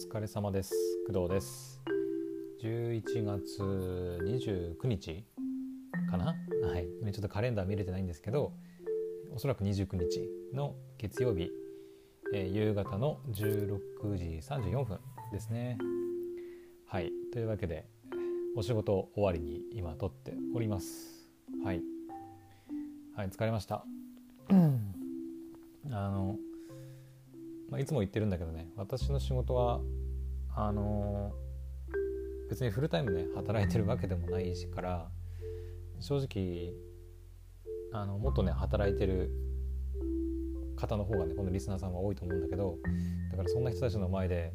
疲れ様です。工藤です。11月29日かな？はい。ちょっとカレンダー見れてないんですけどおそらく29日の月曜日、えー、夕方の16時34分ですね。はい。というわけでお仕事終わりに今撮っております。はい。はい疲れました。あのまあ、いつも言ってるんだけどね私の仕事はあのー、別にフルタイムで働いてるわけでもないしから正直あのもっとね働いてる方の方がねこのリスナーさんは多いと思うんだけどだからそんな人たちの前で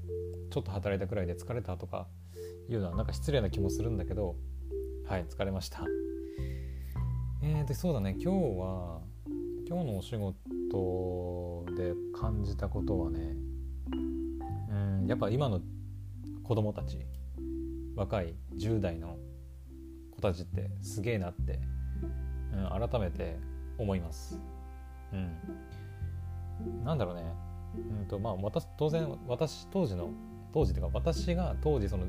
ちょっと働いたくらいで疲れたとかいうのはなんか失礼な気もするんだけどはい疲れました。えー、でそうだね今日は今日のお仕事で感じたことはねうんやっぱ今の子供たち若い10代の子たちってすげえなって、うん、改めて思います。うん、なんだろうね、うんとまあ、私当然私当時の当時というか私が当時その、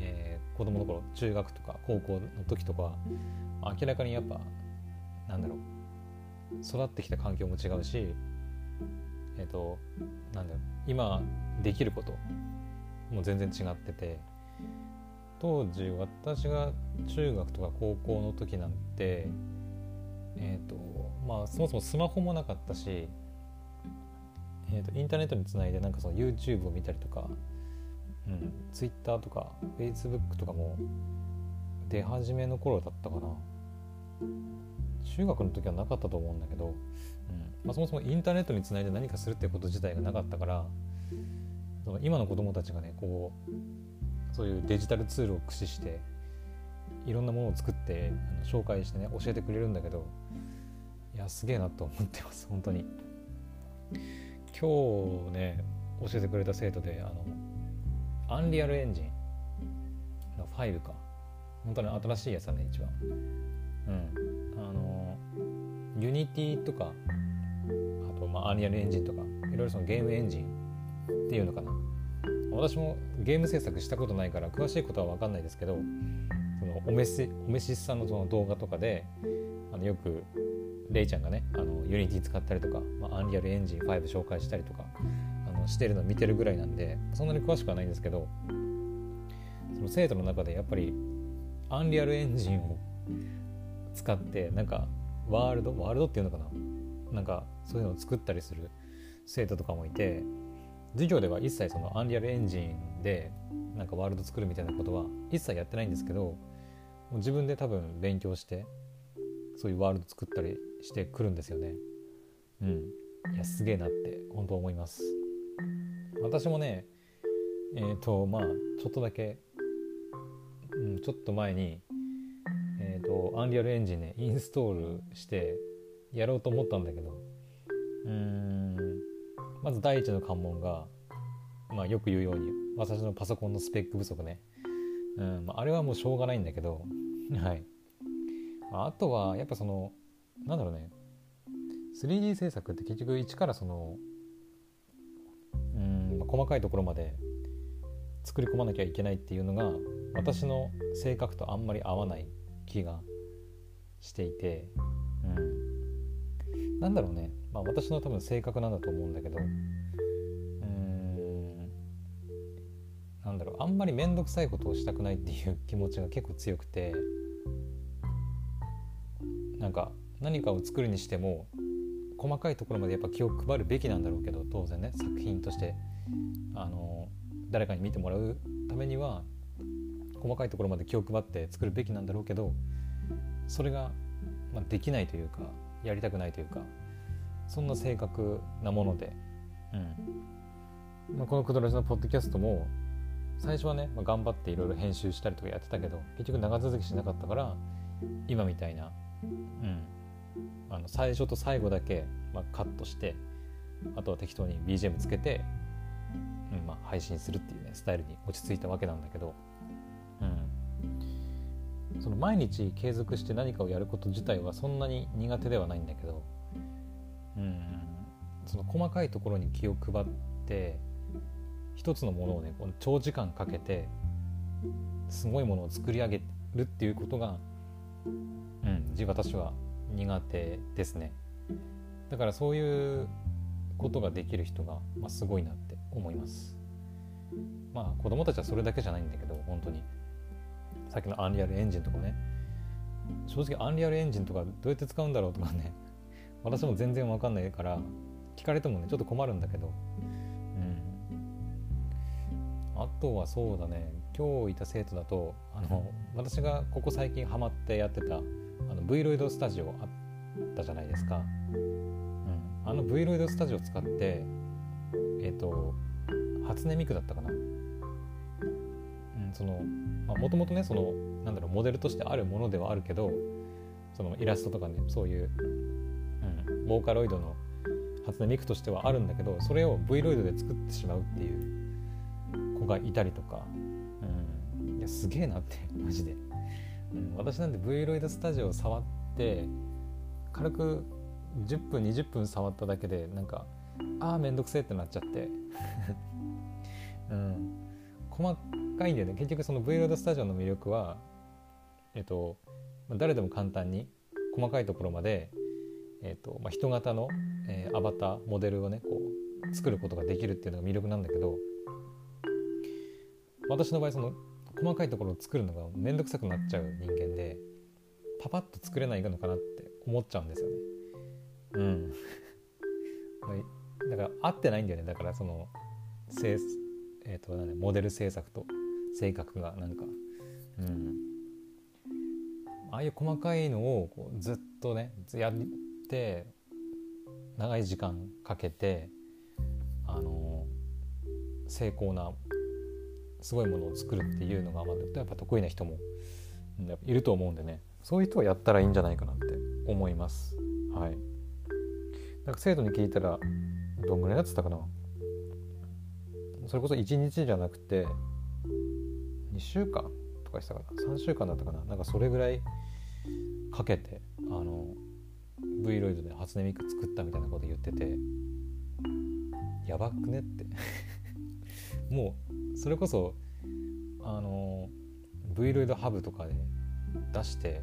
えー、子供の頃中学とか高校の時とか明らかにやっぱなんだろう。育ってきた環境も違うしえっ、ー、となんだろう今できることも全然違ってて当時私が中学とか高校の時なんてえっ、ー、とまあそもそもスマホもなかったし、えーと、インターネットにつないでなんかその YouTube を見たりとか、うん、Twitter とか Facebook とかも出始めの頃だったかな。中学の時はなかったと思うんだけど、うん。まあ、そもそもインターネットにつないで何かするってこと自体がなかったからその今の子供たちがねこうそういうデジタルツールを駆使していろんなものを作ってあの紹介してね教えてくれるんだけどいやすげえなと思ってます本当に。今日ね教えてくれた生徒であの Unreal Engineの5か。本当に新しいやつだね一番。うん。あの Unity とかあとまあ Unreal Engineとかいろいろそのゲームエンジンっていうのかな。私もゲーム制作したことないから詳しいことは分かんないですけどそのおめしおめしさんのその動画とかであのよくレイちゃんがねあの Unity 使ったりとか、まあ、 Unreal Engine 5紹介したりとかあのしてるの見てるぐらいなんでそんなに詳しくはないんですけどその生徒の中でやっぱり Unreal Engineを使ってなんかワールド？ワールドっていうのかな？なんかそういうのを作ったりする生徒とかもいて授業では一切その Unreal Engineでなんかワールド作るみたいなことは一切やってないんですけどもう自分で多分勉強してそういうワールド作ったりしてくるんですよね。うん。いやすげえなって本当思います。私もねえっ、ー、とまあちょっとだけ、うん、ちょっと前にえ、ー、とアンリアルエンジンねインストールしてやろうと思ったんだけどうんまず第一の関門が、まあ、よく言うように私のパソコンのスペック不足ね、うんまあ、あれはもうしょうがないんだけどはい。あとはやっぱそのなんだろうね 3D 制作って結局一からそのうん、まあ、細かいところまで作り込まなきゃいけないっていうのが私の性格とあんまり合わない気がしていて、うん、なんだろうね、まあ、私の多分性格なんだと思うんだけどうん。なんだろう。あんまり面倒くさいことをしたくないっていう気持ちが結構強くてなんか何かを作るにしても細かいところまでやっぱ気を配るべきなんだろうけど当然ね。作品としてあの誰かに見てもらうためには細かいところまで気を配って作るべきなんだろうけどそれが、まあ、できないというかやりたくないというかそんな性格なもので、うん。まあ、この「クドラジ」のポッドキャストも最初はね、まあ、頑張っていろいろ編集したりとかやってたけど結局長続きしなかったから今みたいな、うん、あの最初と最後だけ、まあ、カットしてあとは適当に BGM つけて、うんまあ、配信するっていうねスタイルに落ち着いたわけなんだけど。うん、その毎日継続して何かをやること自体はそんなに苦手ではないんだけど、うん、その細かいところに気を配って一つのものをねこの長時間かけてすごいものを作り上げるっていうことが、うん、私は苦手ですね。だからそういうことができる人が、まあ、すごいなって思います。まあ子供たちはそれだけじゃないんだけど本当に。さっきのアンリアルエンジンとかね。正直アンリアルエンジンとかどうやって使うんだろうとかね。私も全然わかんないから聞かれてもねちょっと困るんだけど。うん。あとはそうだね。今日いた生徒だとあの私がここ最近ハマってやってたあの V ロイドスタジオあったじゃないですか、うん、あの V ロイドスタジオを使ってえっ、ー、と初音ミクだったかな、そのもともとねそのなんだろうモデルとしてあるものではあるけどそのイラストとかねそういう、うん、ボーカロイドの初音ミクとしてはあるんだけどそれを V ロイドで作ってしまうっていう子がいたりとか、うん、いやすげえなって マジで、うん、私なんて V ロイドスタジオを触って軽く10分20分触っただけでなんかああめんどくせえってなっちゃって。うん。細かいんだよね結局その V ロイドスタジオの魅力はえっと誰でも簡単に細かいところまでえーとまあ、人型の、えー、アバターモデルをねこう作ることができるっていうのが魅力なんだけど私の場合その細かいところを作るのが面倒くさくなっちゃう人間でパパッと作れないのかなって思っちゃうんですよね。うん。だから合ってないんだよねだからそのえーと、とモデル制作と性格がなんか、うん、ああいう細かいのをこうずっとねやって長い時間かけてあの成功なすごいものを作るっていうのが、まあ、やっぱ得意な人もいると思うんでね。そういう人はやったらいいんじゃないかなって思います。はい、なんか生徒に聞いたらどんぐらいやってたかな。それこそ1日じゃなくて2週間とかしたかな？3週間だったかな？なんかそれぐらいかけてあの V ロイドで初音ミク作ったみたいなこと言っててやばくねって。もうそれこそあの V ロイドハブとかで出して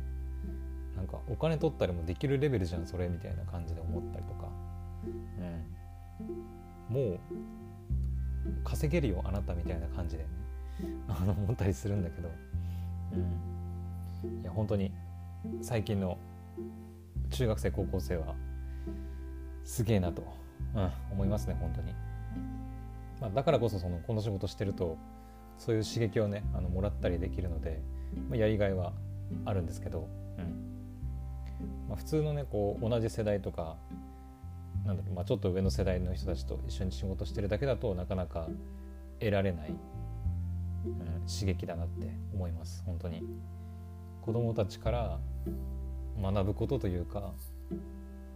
なんかお金取ったりもできるレベルじゃんそれみたいな感じで思ったりとか、うん、もう稼げるよあなたみたいな感じで。あの思ったりするんだけど、うん、いや本当に最近の中学生高校生はすげえなと、うん、思いますね本当に、まあ、だからこそそのこの仕事してるとそういう刺激をねあのもらったりできるので、まあ、やりがいはあるんですけど、うん。まあ、普通のねこう同じ世代とかなんだろう、まあ、ちょっと上の世代の人たちと一緒に仕事してるだけだとなかなか得られない、うん、刺激だなって思います。本当に。子供たちから学ぶことというか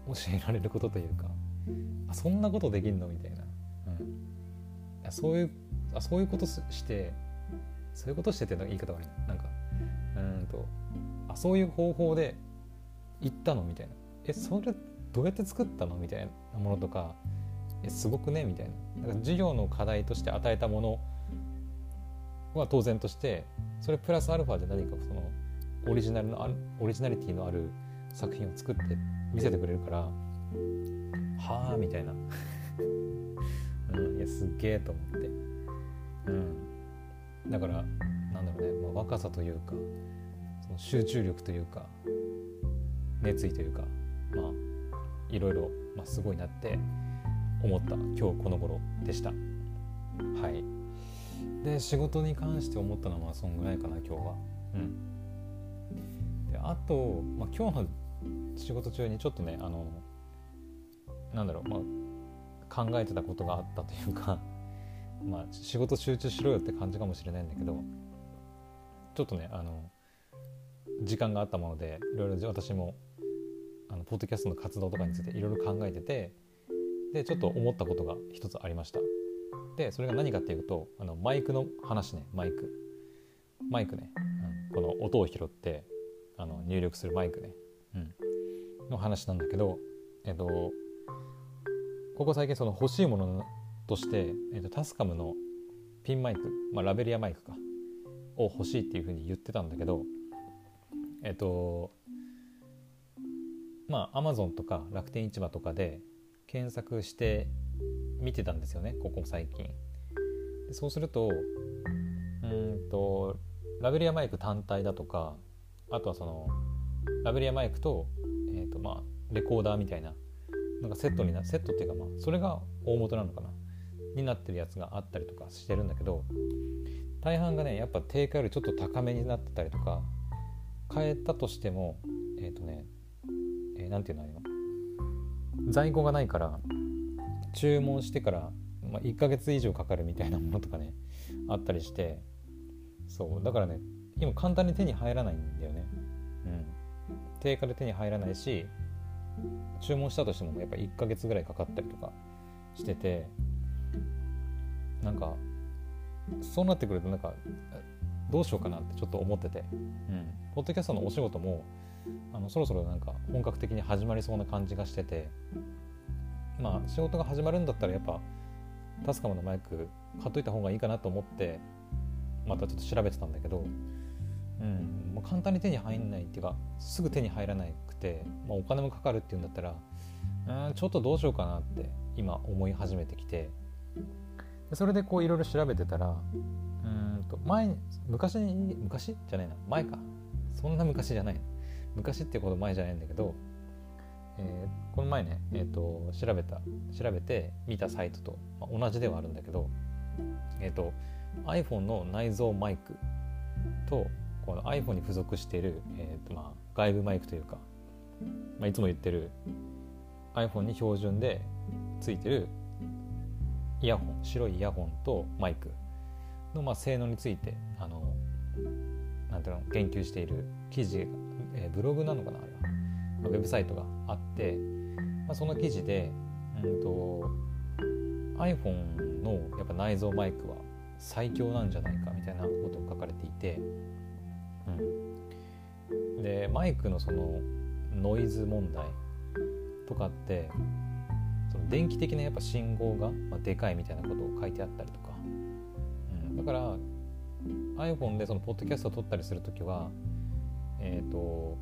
教えられることというかあそんなことできんのみたいな、うん、そういうあそういうことしてそういうことしてっていうのが言い方悪いな。なんかうんとあそういう方法で行ったのみたいな。えそれどうやって作ったのみたいなものとかえすごくねみたいな。だか授業の課題として与えたものは当然としてそれプラスアルファで何かそのオリジナルのオリジナリティのある作品を作って見せてくれるからはあみたいな、うん、いやすっげえと思って、うん、だからなんだろうね、まあ、若さというかその集中力というか熱意というかまあいろいろ、まあ、すごいなって思った今日この頃でした。はい。で仕事に関して思ったのはそんぐらいかな今日は。うん。であと、まあ、今日の仕事中にちょっとねあのなんだろう、まあ、考えてたことがあったというか まあ仕事集中しろよって感じかもしれないんだけどちょっとねあの時間があったものでいろいろ私もあのポッドキャストの活動とかについていろいろ考えててでちょっと思ったことが一つありました。でそれが何かっていうとあのマイクの話ねマイク。マイクね、うん、この音を拾ってあの入力するマイクね、うん、の話なんだけど、えっと、ここ最近その欲しいものとして、えっと、タスカムのピンマイク、まあ、ラベリアマイクかを欲しいっていうふうに言ってたんだけどえっとまあアマゾンとか楽天市場とかで検索して見てたんですよねここ最近。そうするとうんとラベリアマイク単体だとかあとはそのラベリアマイクと,、えーとまあ、レコーダーみたいななんかセットになセットっていうかまあそれが大元なのかなになってるやつがあったりとかしてるんだけど大半がねやっぱ定価よりちょっと高めになってたりとか変えたとしてもえっ、ー、とねえー、ていうの今在庫がないから注文してから、まあ、1ヶ月以上かかるみたいなものとかねあったりしてそうだからね今簡単に手に入らないんだよね。うん。定価で手に入らないし注文したとしてもやっぱ1ヶ月ぐらいかかったりとかしててなんかそうなってくるとなんかどうしようかなってちょっと思ってて、うん、ポッドキャストのお仕事もあのそろそろなんか本格的に始まりそうな感じがしててまあ仕事が始まるんだったらやっぱタスカムのマイク買っといた方がいいかなと思ってまたちょっと調べてたんだけど、うん、もう簡単に手に入んないっていうかすぐ手に入らなくて、まあ、お金もかかるっていうんだったらうんちょっとどうしようかなって今思い始めてきてそれでこういろいろ調べてたらうんと前昔昔じゃないな前か。そんな昔じゃない。昔っていうほど前じゃないんだけど、えー、この前ね、えーと、調べた調べて見たサイトと、まあ、同じではあるんだけど、え、ー、と iPhone の内蔵マイクとこの iPhone に付属している、えーとまあ、外部マイクというか、まあ、いつも言ってる iPhone に標準でついてるイヤホン白いイヤホンとマイクの、まあ、性能についてあのなんていうの言及している記事、えー、ブログなのかなあれは、ウェブサイトがあって、まあ、その記事で、うんと、iPhone のやっぱ内蔵マイクは最強なんじゃないかみたいなことを書かれていて、うん、でマイクのそのノイズ問題とかってその電気的なやっぱ信号が、まあ、でかいみたいなことを書いてあったりとか、うん、だから iPhone でそのポッドキャストを撮ったりする時はえっ、ー、と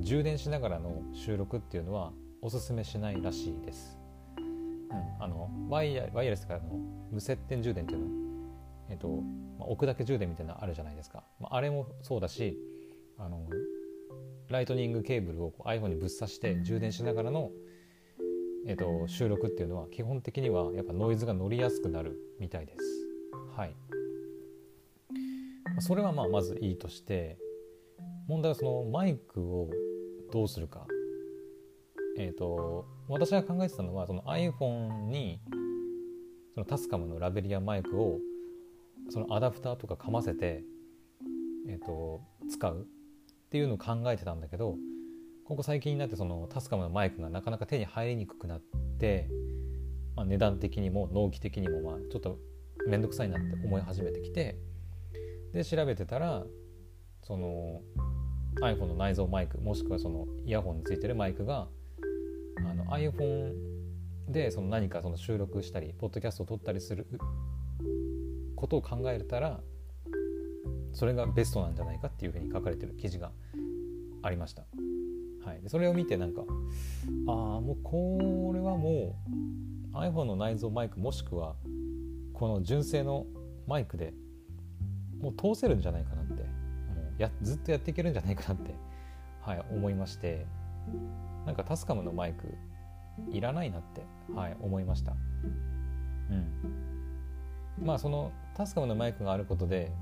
充電しながらの収録っていうのはおすすめしないらしいです。うん、あのワイヤワイヤレスからの無接点充電っていうのはえっ、と、まあ、置くだけ充電みたいなのあるじゃないですか。まあ、あれもそうだしあのライトニングケーブルを iPhone にぶっ刺して充電しながらの、えーと、収録っていうのは基本的にはやっぱノイズが乗りやすくなるみたいです。はい。それはまあまずいいとして問題はそのマイクをどうするか。えっ、ー、と私が考えてたのはその iPhone にそのタスカムのラベリアマイクをそのアダプターとかかませて、えーと使うっていうのを考えてたんだけどここ最近になってそのタスカムのマイクがなかなか手に入りにくくなって、まあ、値段的にも納期的にもまあちょっと面倒くさいなって思い始めてきてで調べてたらその iPhone の内蔵マイクもしくはそのイヤホンについてるマイクがあの iPhone でその何かその収録したりポッドキャストを撮ったりすることを考えたらそれがベストなんじゃないかっていうふうに書かれてる記事がありました。はい、それを見てなんかああもうこれはもう iPhone の内蔵マイクもしくはこの純正のマイクでもう通せるんじゃないかなってやずっとやっていけるんじゃないかなって、はい、思いましてなんかタスカムのマイクいらないなって、はい、思いました。うん、まあそのタスカムのマイクがあることで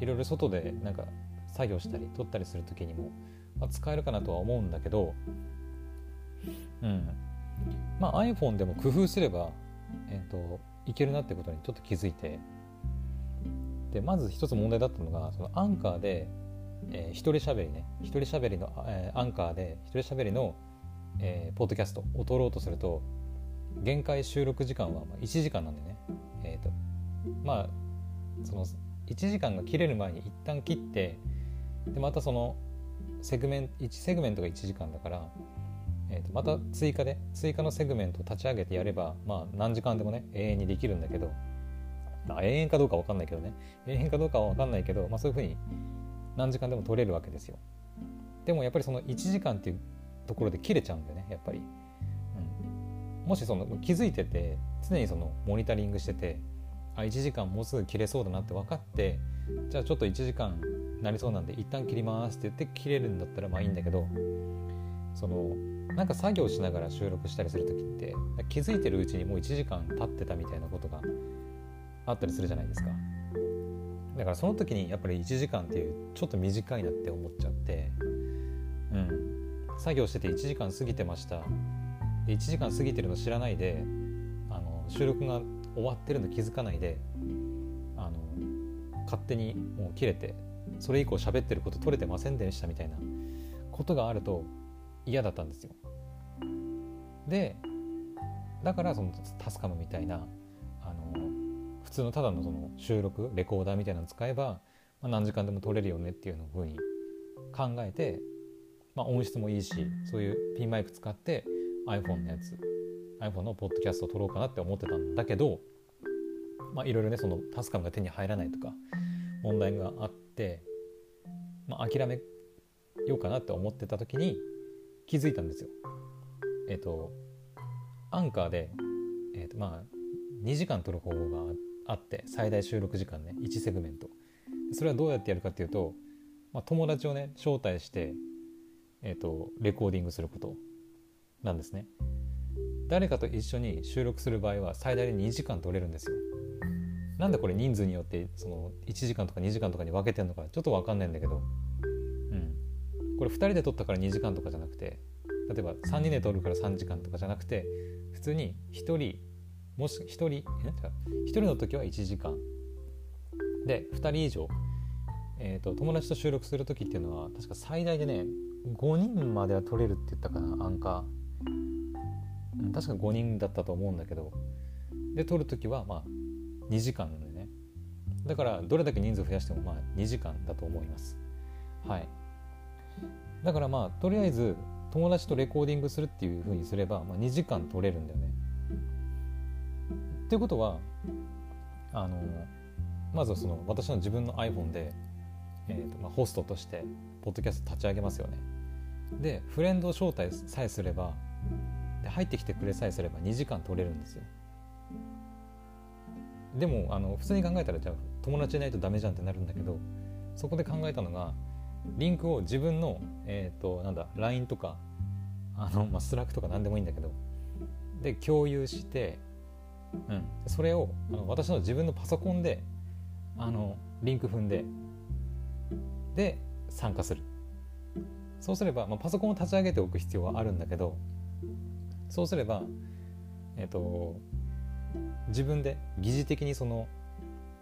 いろいろ外でなんか作業したり撮ったりする時にも、まあ、使えるかなとは思うんだけど、うんまあ、iPhone でも工夫すれば、えーと、いけるなってことにちょっと気づいてでまず一つ問題だったのがそのアンカーで、えー、一人喋りね。一人喋りの、えー、アンカーで一人喋りの、えー、ポッドキャストを撮ろうとすると限界収録時間は1時間なんでね、えーとまあその1時間が切れる前に一旦切ってでまたそのセグメント1セグメントが1時間だから、えー、とまた追加で追加のセグメントを立ち上げてやればまあ何時間でもね永遠にできるんだけどまあ、永遠かどうか分かんないけどね。永遠かどうかは分かんないけど、まあ、そういうふうに何時間でも取れるわけですよ。でもやっぱりその1時間っていうところで切れちゃうんだよねやっぱり、うん、もしその気づいてて常にそのモニタリングしててあ1時間もうすぐ切れそうだなって分かってじゃあちょっと1時間なりそうなんで一旦切りますって言って切れるんだったらまあいいんだけどそのなんか作業しながら収録したりする時って気づいてるうちにもう1時間経ってたみたいなことがあったりするじゃないですか。だからその時にやっぱり1時間っていうちょっと短いなって思っちゃってうん作業してて1時間過ぎてました1時間過ぎてるの知らないであの収録が終わってるの気づかないであの勝手にもう切れてそれ以降喋ってること取れてませんでしたみたいなことがあると嫌だったんですよ。でだからそのタスカムみたいなあの通のただのその収録レコーダーみたいなの使えば、まあ、何時間でも撮れるよねっていうのふうに考えて、まあ、音質もいいしそういうピンマイク使って iPhone のやつ iPhone のポッドキャストを撮ろうかなって思ってたんだけどいろいろねそのタスカムが手に入らないとか問題があって、まあ、諦めようかなって思ってた時に気づいたんですよ。えっ、とアンカーで、えーとまあ、2時間撮る方法があっあって最大収録時間ね1セグメント。それはどうやってやるかっていうと、まあ、友達をね招待して、えーと、レコーディングすることなんですね。誰かと一緒に収録する場合は最大で2時間取れるんですよ。なんでこれ人数によってその1時間とか2時間とかに分けてんのかちょっと分かんないんだけど。うん。これ2人で撮ったから2時間とかじゃなくて例えば3人で撮るから3時間とかじゃなくて普通に1人もし1人1人の時は1時間。で2人以上、えーと、友達と収録する時っていうのは確か最大でね5人までは撮れるって言ったかなアンカー。確か5人だったと思うんだけど。で撮る時はまあ2時間なんでね。だからどれだけ人数増やしてもまあ2時間だと思います。はい。だからまあとりあえず友達とレコーディングするっていうふうにすれば、まあ、2時間取れるんだよね。っていうことはあのまずその私の自分の iPhone で、えーとまあ、ホストとしてポッドキャスト立ち上げますよね。でフレンドを招待さえすればで入ってきてくれさえすれば2時間取れるんですよ。でもあの普通に考えたらじゃあ友達いないとダメじゃんってなるんだけどそこで考えたのがリンクを自分の、えっ、ー、と、なんだ、LINE とか、あの、まあ、 Slack とか何でもいいんだけど、で、共有して、うん、それをあの私の自分のパソコンで、あの、リンク踏んで、で、参加する。そうすれば、まあ、パソコンを立ち上げておく必要はあるんだけど、そうすれば、えっ、と、自分で疑似的にその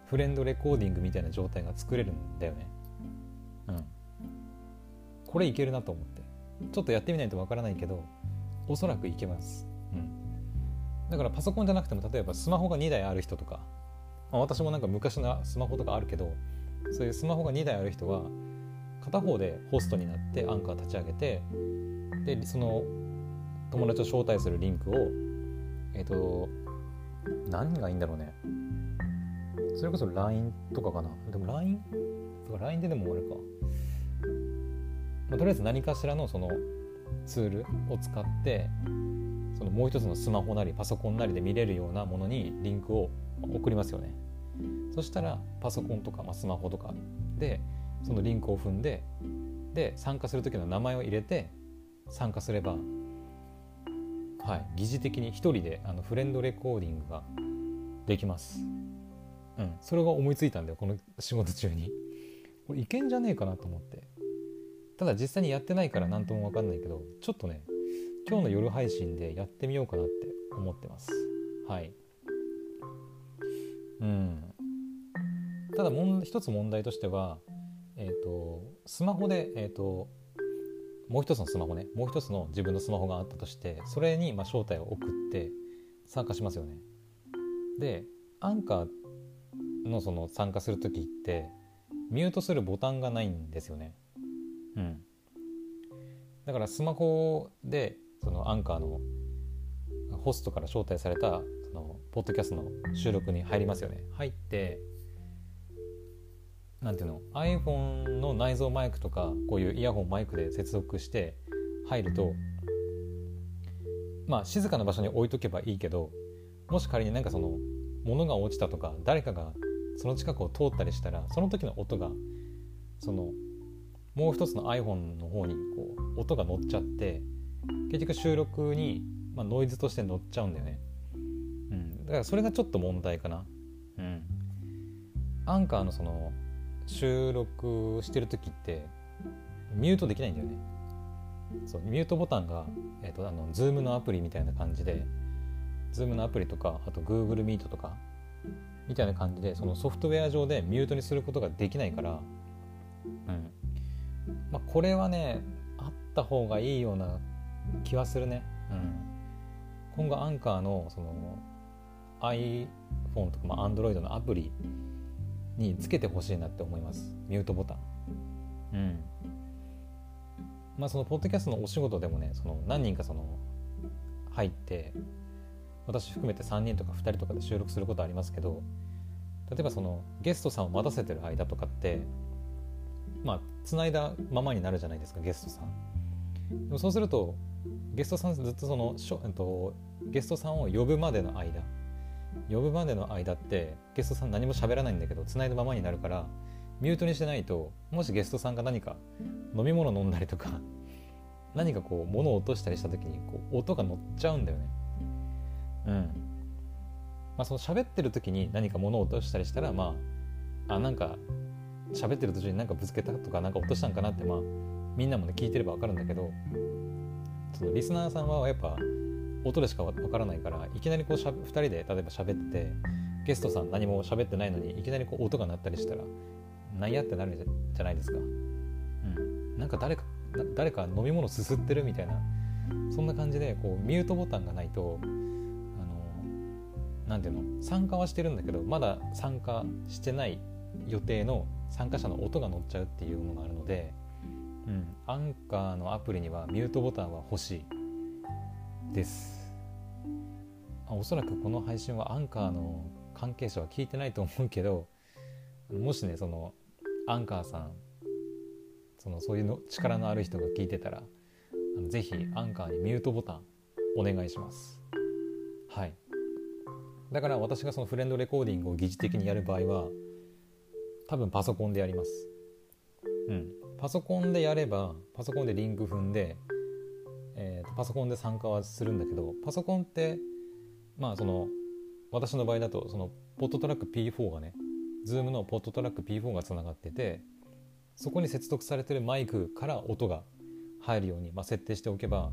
フレンドレコーディングみたいな状態が作れるんだよね。うん。これいけるなと思ってちょっとやってみないとわからないけどおそらくいけます、うん、だからパソコンじゃなくても例えばスマホが2台ある人とか、まあ、私もなんか昔のスマホとかあるけどそういうスマホが2台ある人は片方でホストになってアンカー立ち上げてでその友達を招待するリンクをえっ、ー、と何がいいんだろうね。それこそ LINE とかかな。でも LINE? とか LINE ででもあれか。まあ、とりあえず何かしらのそのツールを使ってそのもう一つのスマホなりパソコンなりで見れるようなものにリンクを送りますよね。そしたらパソコンとか、まあ、スマホとかでそのリンクを踏んでで参加する時の名前を入れて参加すればはい疑似的に一人であのフレンドレコーディングができます。うんそれが思いついたんだよこの仕事中に。これいけんじゃねえかなと思って。ただ実際にやってないから何とも分かんないけどちょっとね今日の夜配信でやってみようかなって思ってます。はい。うん。ただもん一つ問題としてはえっ、ー、とスマホでえっ、ー、ともう一つのスマホね。もう一つの自分のスマホがあったとしてそれにまあ招待を送って参加しますよね。でアンカーのその参加する時ってミュートするボタンがないんですよね。うん、だからスマホでそのアンカーのホストから招待されたそのポッドキャストの収録に入りますよね。入ってなんていうの？iPhone の内蔵マイクとかこういうイヤホンマイクで接続して入るとまあ静かな場所に置いとけばいいけどもし仮になんかその物が落ちたとか誰かがその近くを通ったりしたらその時の音がそのもう一つの iPhone の方にこう音が乗っちゃって結局収録に、まあ、ノイズとして乗っちゃうんだよね、うん、だからそれがちょっと問題かな。うん。アンカーのその収録してる時ってミュートできないんだよね。そうミュートボタンが、えーと、あの Zoom のアプリみたいな感じで Zoom のアプリとかあと Google Meet とかみたいな感じでそのソフトウェア上でミュートにすることができないから、うん。まあ、これはねあった方がいいような気はするね、うん、今後アンカーのその iPhone とか、まあ、Android のアプリにつけてほしいなって思います。ミュートボタン。うん。まあそのポッドキャストのお仕事でもねその何人かその入って私含めて3人とか2人とかで収録することありますけど例えばそのゲストさんを待たせてる間とかってまあつないだままになるじゃないですかゲストさん。でもそうするとゲストさんずっとそのしょ、えっと、ゲストさんを呼ぶまでの間呼ぶまでの間ってゲストさん何も喋らないんだけど繋いだままになるからミュートにしてないともしゲストさんが何か飲み物飲んだりとか 何かこう物を落としたりした時にこう音が乗っちゃうんだよね。うん。まあその喋ってる時に何か物を落としたりしたらまああなんか喋ってる途中に何かぶつけたとか何か落としたんかなってまあみんなもね聞いてれば分かるんだけどそのリスナーさんはやっぱ音でしかわからないからいきなりこうしゃ2人で例えば喋ってゲストさん何も喋ってないのにいきなりこう音が鳴ったりしたらなんやってなるじゃないですか。うん、なんか誰か誰か飲み物すすってるみたいなそんな感じでこうミュートボタンがないとあの何ていうの参加はしてるんだけどまだ参加してない予定の参加者の音が乗っちゃうっていうのがあるので、うん、アンカーのアプリにはミュートボタンは欲しい。です。おそらくこの配信はアンカーの関係者は聞いてないと思うけどもしねそのアンカーさんそのそういうの力のある人が聞いてたらあのぜひアンカーにミュートボタンお願いします。はい。だから私がそのフレンドレコーディングを疑似的にやる場合は多分パソコンでやります。うん。パソコンでやればパソコンでリンク踏んでえーと、パソコンで参加はするんだけどパソコンってまあその私の場合だとそのポットトラック P4 がね Zoom のポットトラック P4 がつながっててそこに接続されてるマイクから音が入るように、まあ、設定しておけば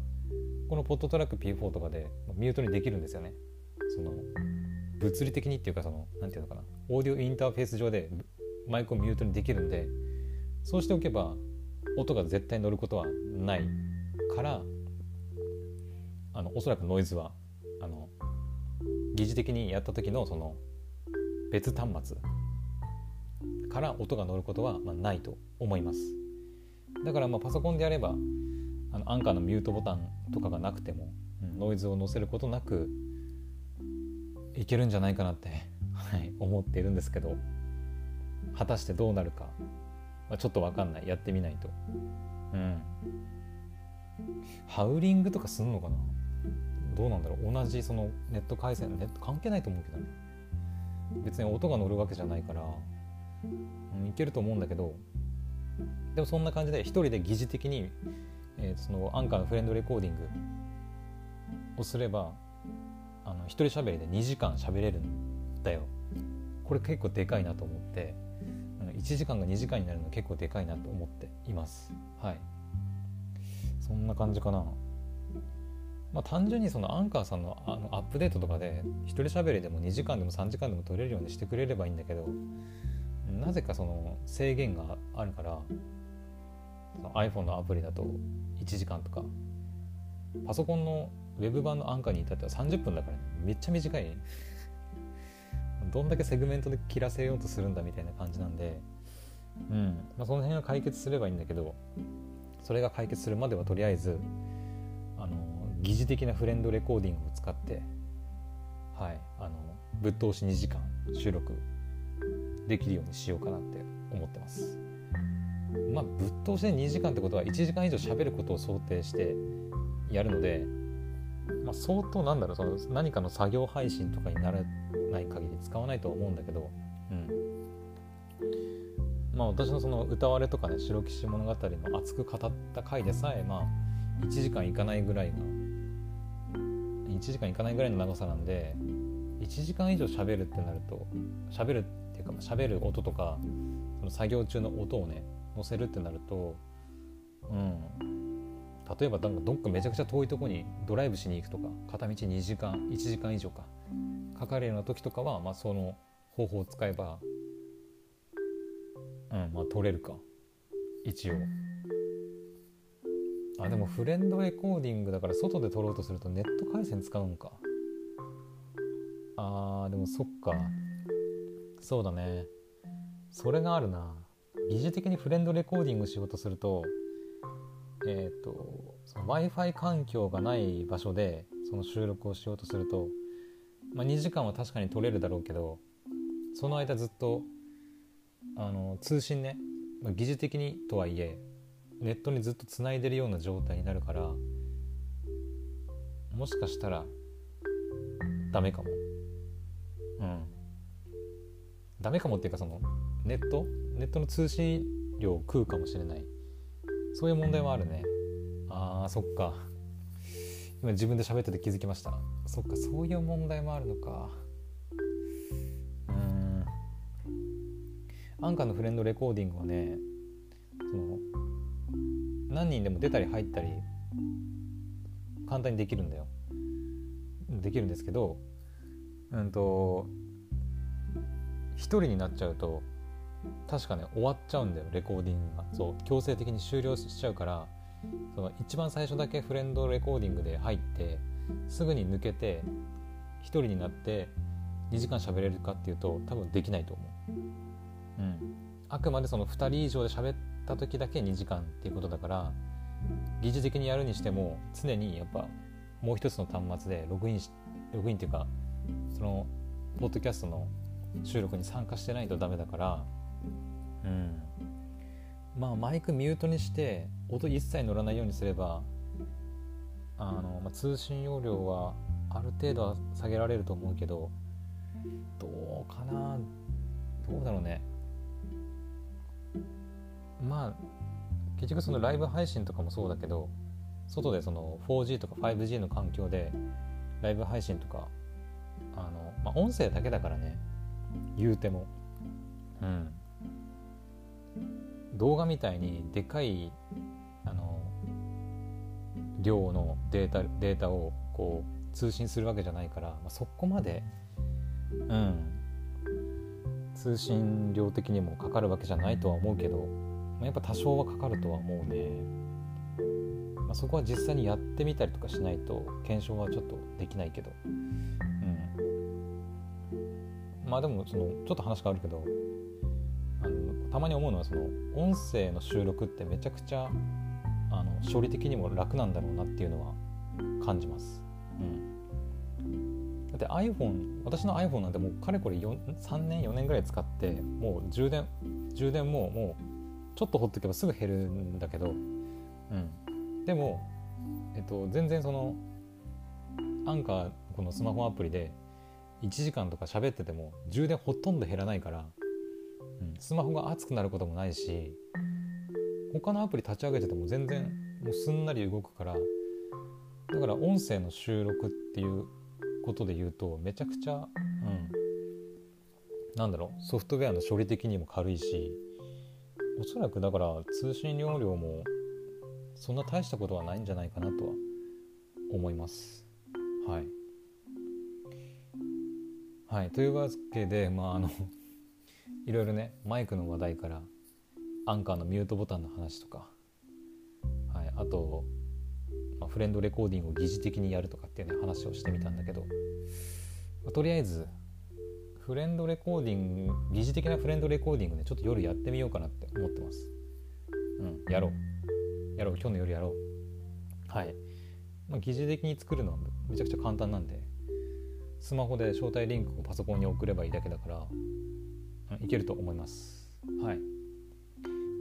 このポットトラック P4 とかでミュートにできるんですよね。その物理的にっていうかその何て言うのかなオーディオインターフェース上でマイクをミュートにできるんでそうしておけば音が絶対乗ることはないからあのおそらくノイズはあの疑似的にやった時のその別端末から音が乗ることは、まあ、ないと思います。だからまあパソコンでやればあのアンカーのミュートボタンとかがなくても、うん、ノイズを乗せることなくいけるんじゃないかなって、はい、思っているんですけど果たしてどうなるか、まあ、ちょっと分かんない。やってみないと。うん。ハウリングとかすんのかな？どうなんだろう。同じそのネット回線ネット関係ないと思うけどね。別に音が乗るわけじゃないから、うん、いけると思うんだけど。でもそんな感じで一人で疑似的に、えー、そのアンカーのフレンドレコーディングをすればあの一人喋りで2時間喋れるんだよ。これ結構でかいなと思って。1時間が2時間になるの結構でかいなと思っています。はい。そんな感じかな。まあ、単純にそのアンカーさんのあのアップデートとかで一人喋りでも2時間でも3時間でも取れるようにしてくれればいいんだけどなぜかその制限があるからその iPhone のアプリだと1時間とか。パソコンのウェブ版のアンカーに至っては30分だから、ね、めっちゃ短い。どんだけセグメントで切らせようとするんだみたいな感じなんで、うん。まあ、その辺は解決すればいいんだけどそれが解決するまではとりあえずあの疑似的なフレンドレコーディングを使って、はいあのぶっ通し2時間収録できるようにしようかなって思ってます。まあぶっ通しで2時間ってことは1時間以上喋ることを想定してやるので、まあ、相当なんだろうその何かの作業配信とかにならない限り使わないとは思うんだけどうん。まあ私のその歌割れとかね白騎士物語の熱く語った回でさえまあ1時間いかないぐらいが1時間いかないぐらいの長さなんで1時間以上喋るってなると喋るっていうか喋る音とかその作業中の音をね載せるってなるとうん。例えばなんかどっかめちゃくちゃ遠いとこにドライブしに行くとか片道2時間1時間以上かかかるような時とかは、まあ、その方法を使えばうんまあ取れるか。一応。あでもフレンドレコーディングだから外で撮ろうとするとネット回線使うんか。あーでもそっか。そうだね。それがあるな。疑似的にフレンドレコーディングしようとするとえっ、ー、と w i f i 環境がない場所でその収録をしようとすると、まあ、2時間は確かに取れるだろうけどその間ずっとあの通信ね、まあ、疑似的にとはいえネットにずっとつないでるような状態になるからもしかしたらダメかも。うん。ダメかもっていうかそのネット？ネットの通信量を食うかもしれない。そういう問題はあるね。あーそっか。今自分で喋ってて気づきました。そっかそういう問題もあるのかアンカーのフレンドレコーディングはねその何人でも出たり入ったり簡単にできるんだよできるんですけどうんと1人になっちゃうと確かね終わっちゃうんだよレコーディングがそう強制的に終了しちゃうからその一番最初だけフレンドレコーディングで入ってすぐに抜けて1人になって2時間喋れるかっていうと多分できないと思う。うん、あくまでその2人以上で喋った時だけ2時間っていうことだから疑似的にやるにしても常にやっぱもう一つの端末でログインしログインっていうかそのポッドキャストの収録に参加してないとダメだからうん。まあマイクミュートにして音一切乗らないようにすればあの、まあ、通信容量はある程度は下げられると思うけどどうかなどうだろうね。まあ結局そのライブ配信とかもそうだけど外でその 4G とか 5G の環境でライブ配信とかあの、まあ、音声だけだからね。言うても。うん。動画みたいにでかいあの量のデータデータをこう通信するわけじゃないから、まあ、そこまで。うん通信量的にもかかるわけじゃないとは思うけど、まあ、やっぱ多少はかかるとは思うね、まあ、そこは実際にやってみたりとかしないと検証はちょっとできないけど。うん。まあでもそのちょっと話変わるけどあのたまに思うのはその音声の収録ってめちゃくちゃあの処理的にも楽なんだろうなっていうのは感じます。うん、って iPhone 私の iPhone なんてもうかれこれ3年4年ぐらい使ってもう充電充電ももうちょっとほっとけばすぐ減るんだけど、うん、でも、えっと、全然そのアンカーこのスマホアプリで1時間とか喋ってても充電ほとんど減らないからスマホが熱くなることもないし他のアプリ立ち上げてても全然もうすんなり動くからだから音声の収録っていうことで言うとめちゃくちゃ、うん、なんだろうソフトウェアの処理的にも軽いしおそらくだから通信容量もそんな大したことはないんじゃないかなとは思います。はい。はい。というわけでまああの いろいろねマイクの話題からアンカーのミュートボタンの話とか、はい、あと、まあ、フレンドレコーディングを疑似的にやるとかっていうね話をしてみたんだけど、まあ、とりあえずフレンドレコーディング疑似的なフレンドレコーディングでちょっと夜やってみようかなって思ってます。うんやろう。やろう。今日の夜やろう。はい、まあ、疑似的に作るのはめちゃくちゃ簡単なんでスマホで招待リンクをパソコンに送ればいいだけだから、うん、いけると思います。はい。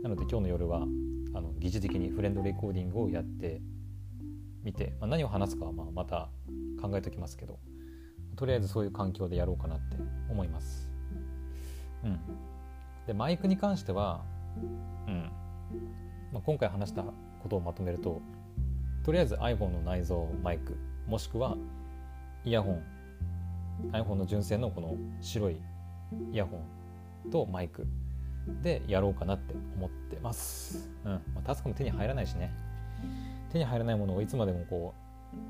なので今日の夜はあの疑似的にフレンドレコーディングをやってみて、まあ、何を話すかはまあまた考えておきますけどとりあえずそういう環境でやろうかなって思いますうんでマイクに関してはうんまあ、今回話したことをまとめるととりあえず iPhone の内蔵マイクもしくはイヤホン iPhone の純正のこの白いイヤホンとマイクでやろうかなって思ってます。うん。まあ、タスクも手に入らないしね。手に入らないものをいつまでもこ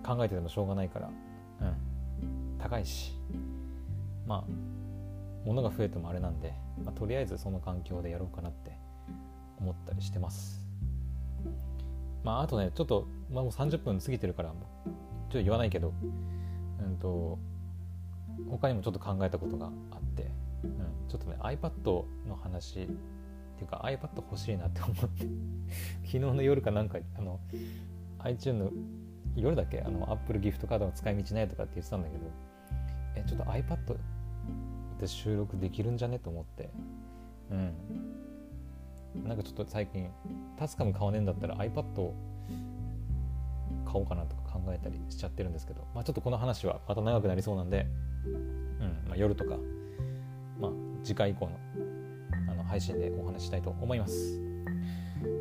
う考えててもしょうがないから、うん。高いし。まあ、物が増えてもあれなんで、まあ、とりあえずその環境でやろうかなって思ったりしてます。まあ、あとね、ちょっと、まあ、もう30分過ぎてるから、ちょっと言わないけど、うんと、他にもちょっと考えたことがあって、うん、ちょっとね iPad の話っていうか iPad 欲しいなって思って 昨日の夜かなんかあの iTunes の夜だけあの Apple ギフトカードの使い道ないとかって言ってたんだけどえちょっと iPad で収録できるんじゃねと思って。うん。なんかちょっと最近タスカム買わねえんだったら iPad を買おうかなとか考えたりしちゃってるんですけど、まあ、ちょっとこの話はまた長くなりそうなんで、うんまあ、夜とかまあ、次回以降のあの配信でお話したいと思います。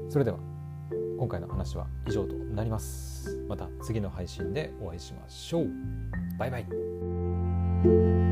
それでは。今回の話は以上となります。また次の配信でお会いしましょう。バイバイ。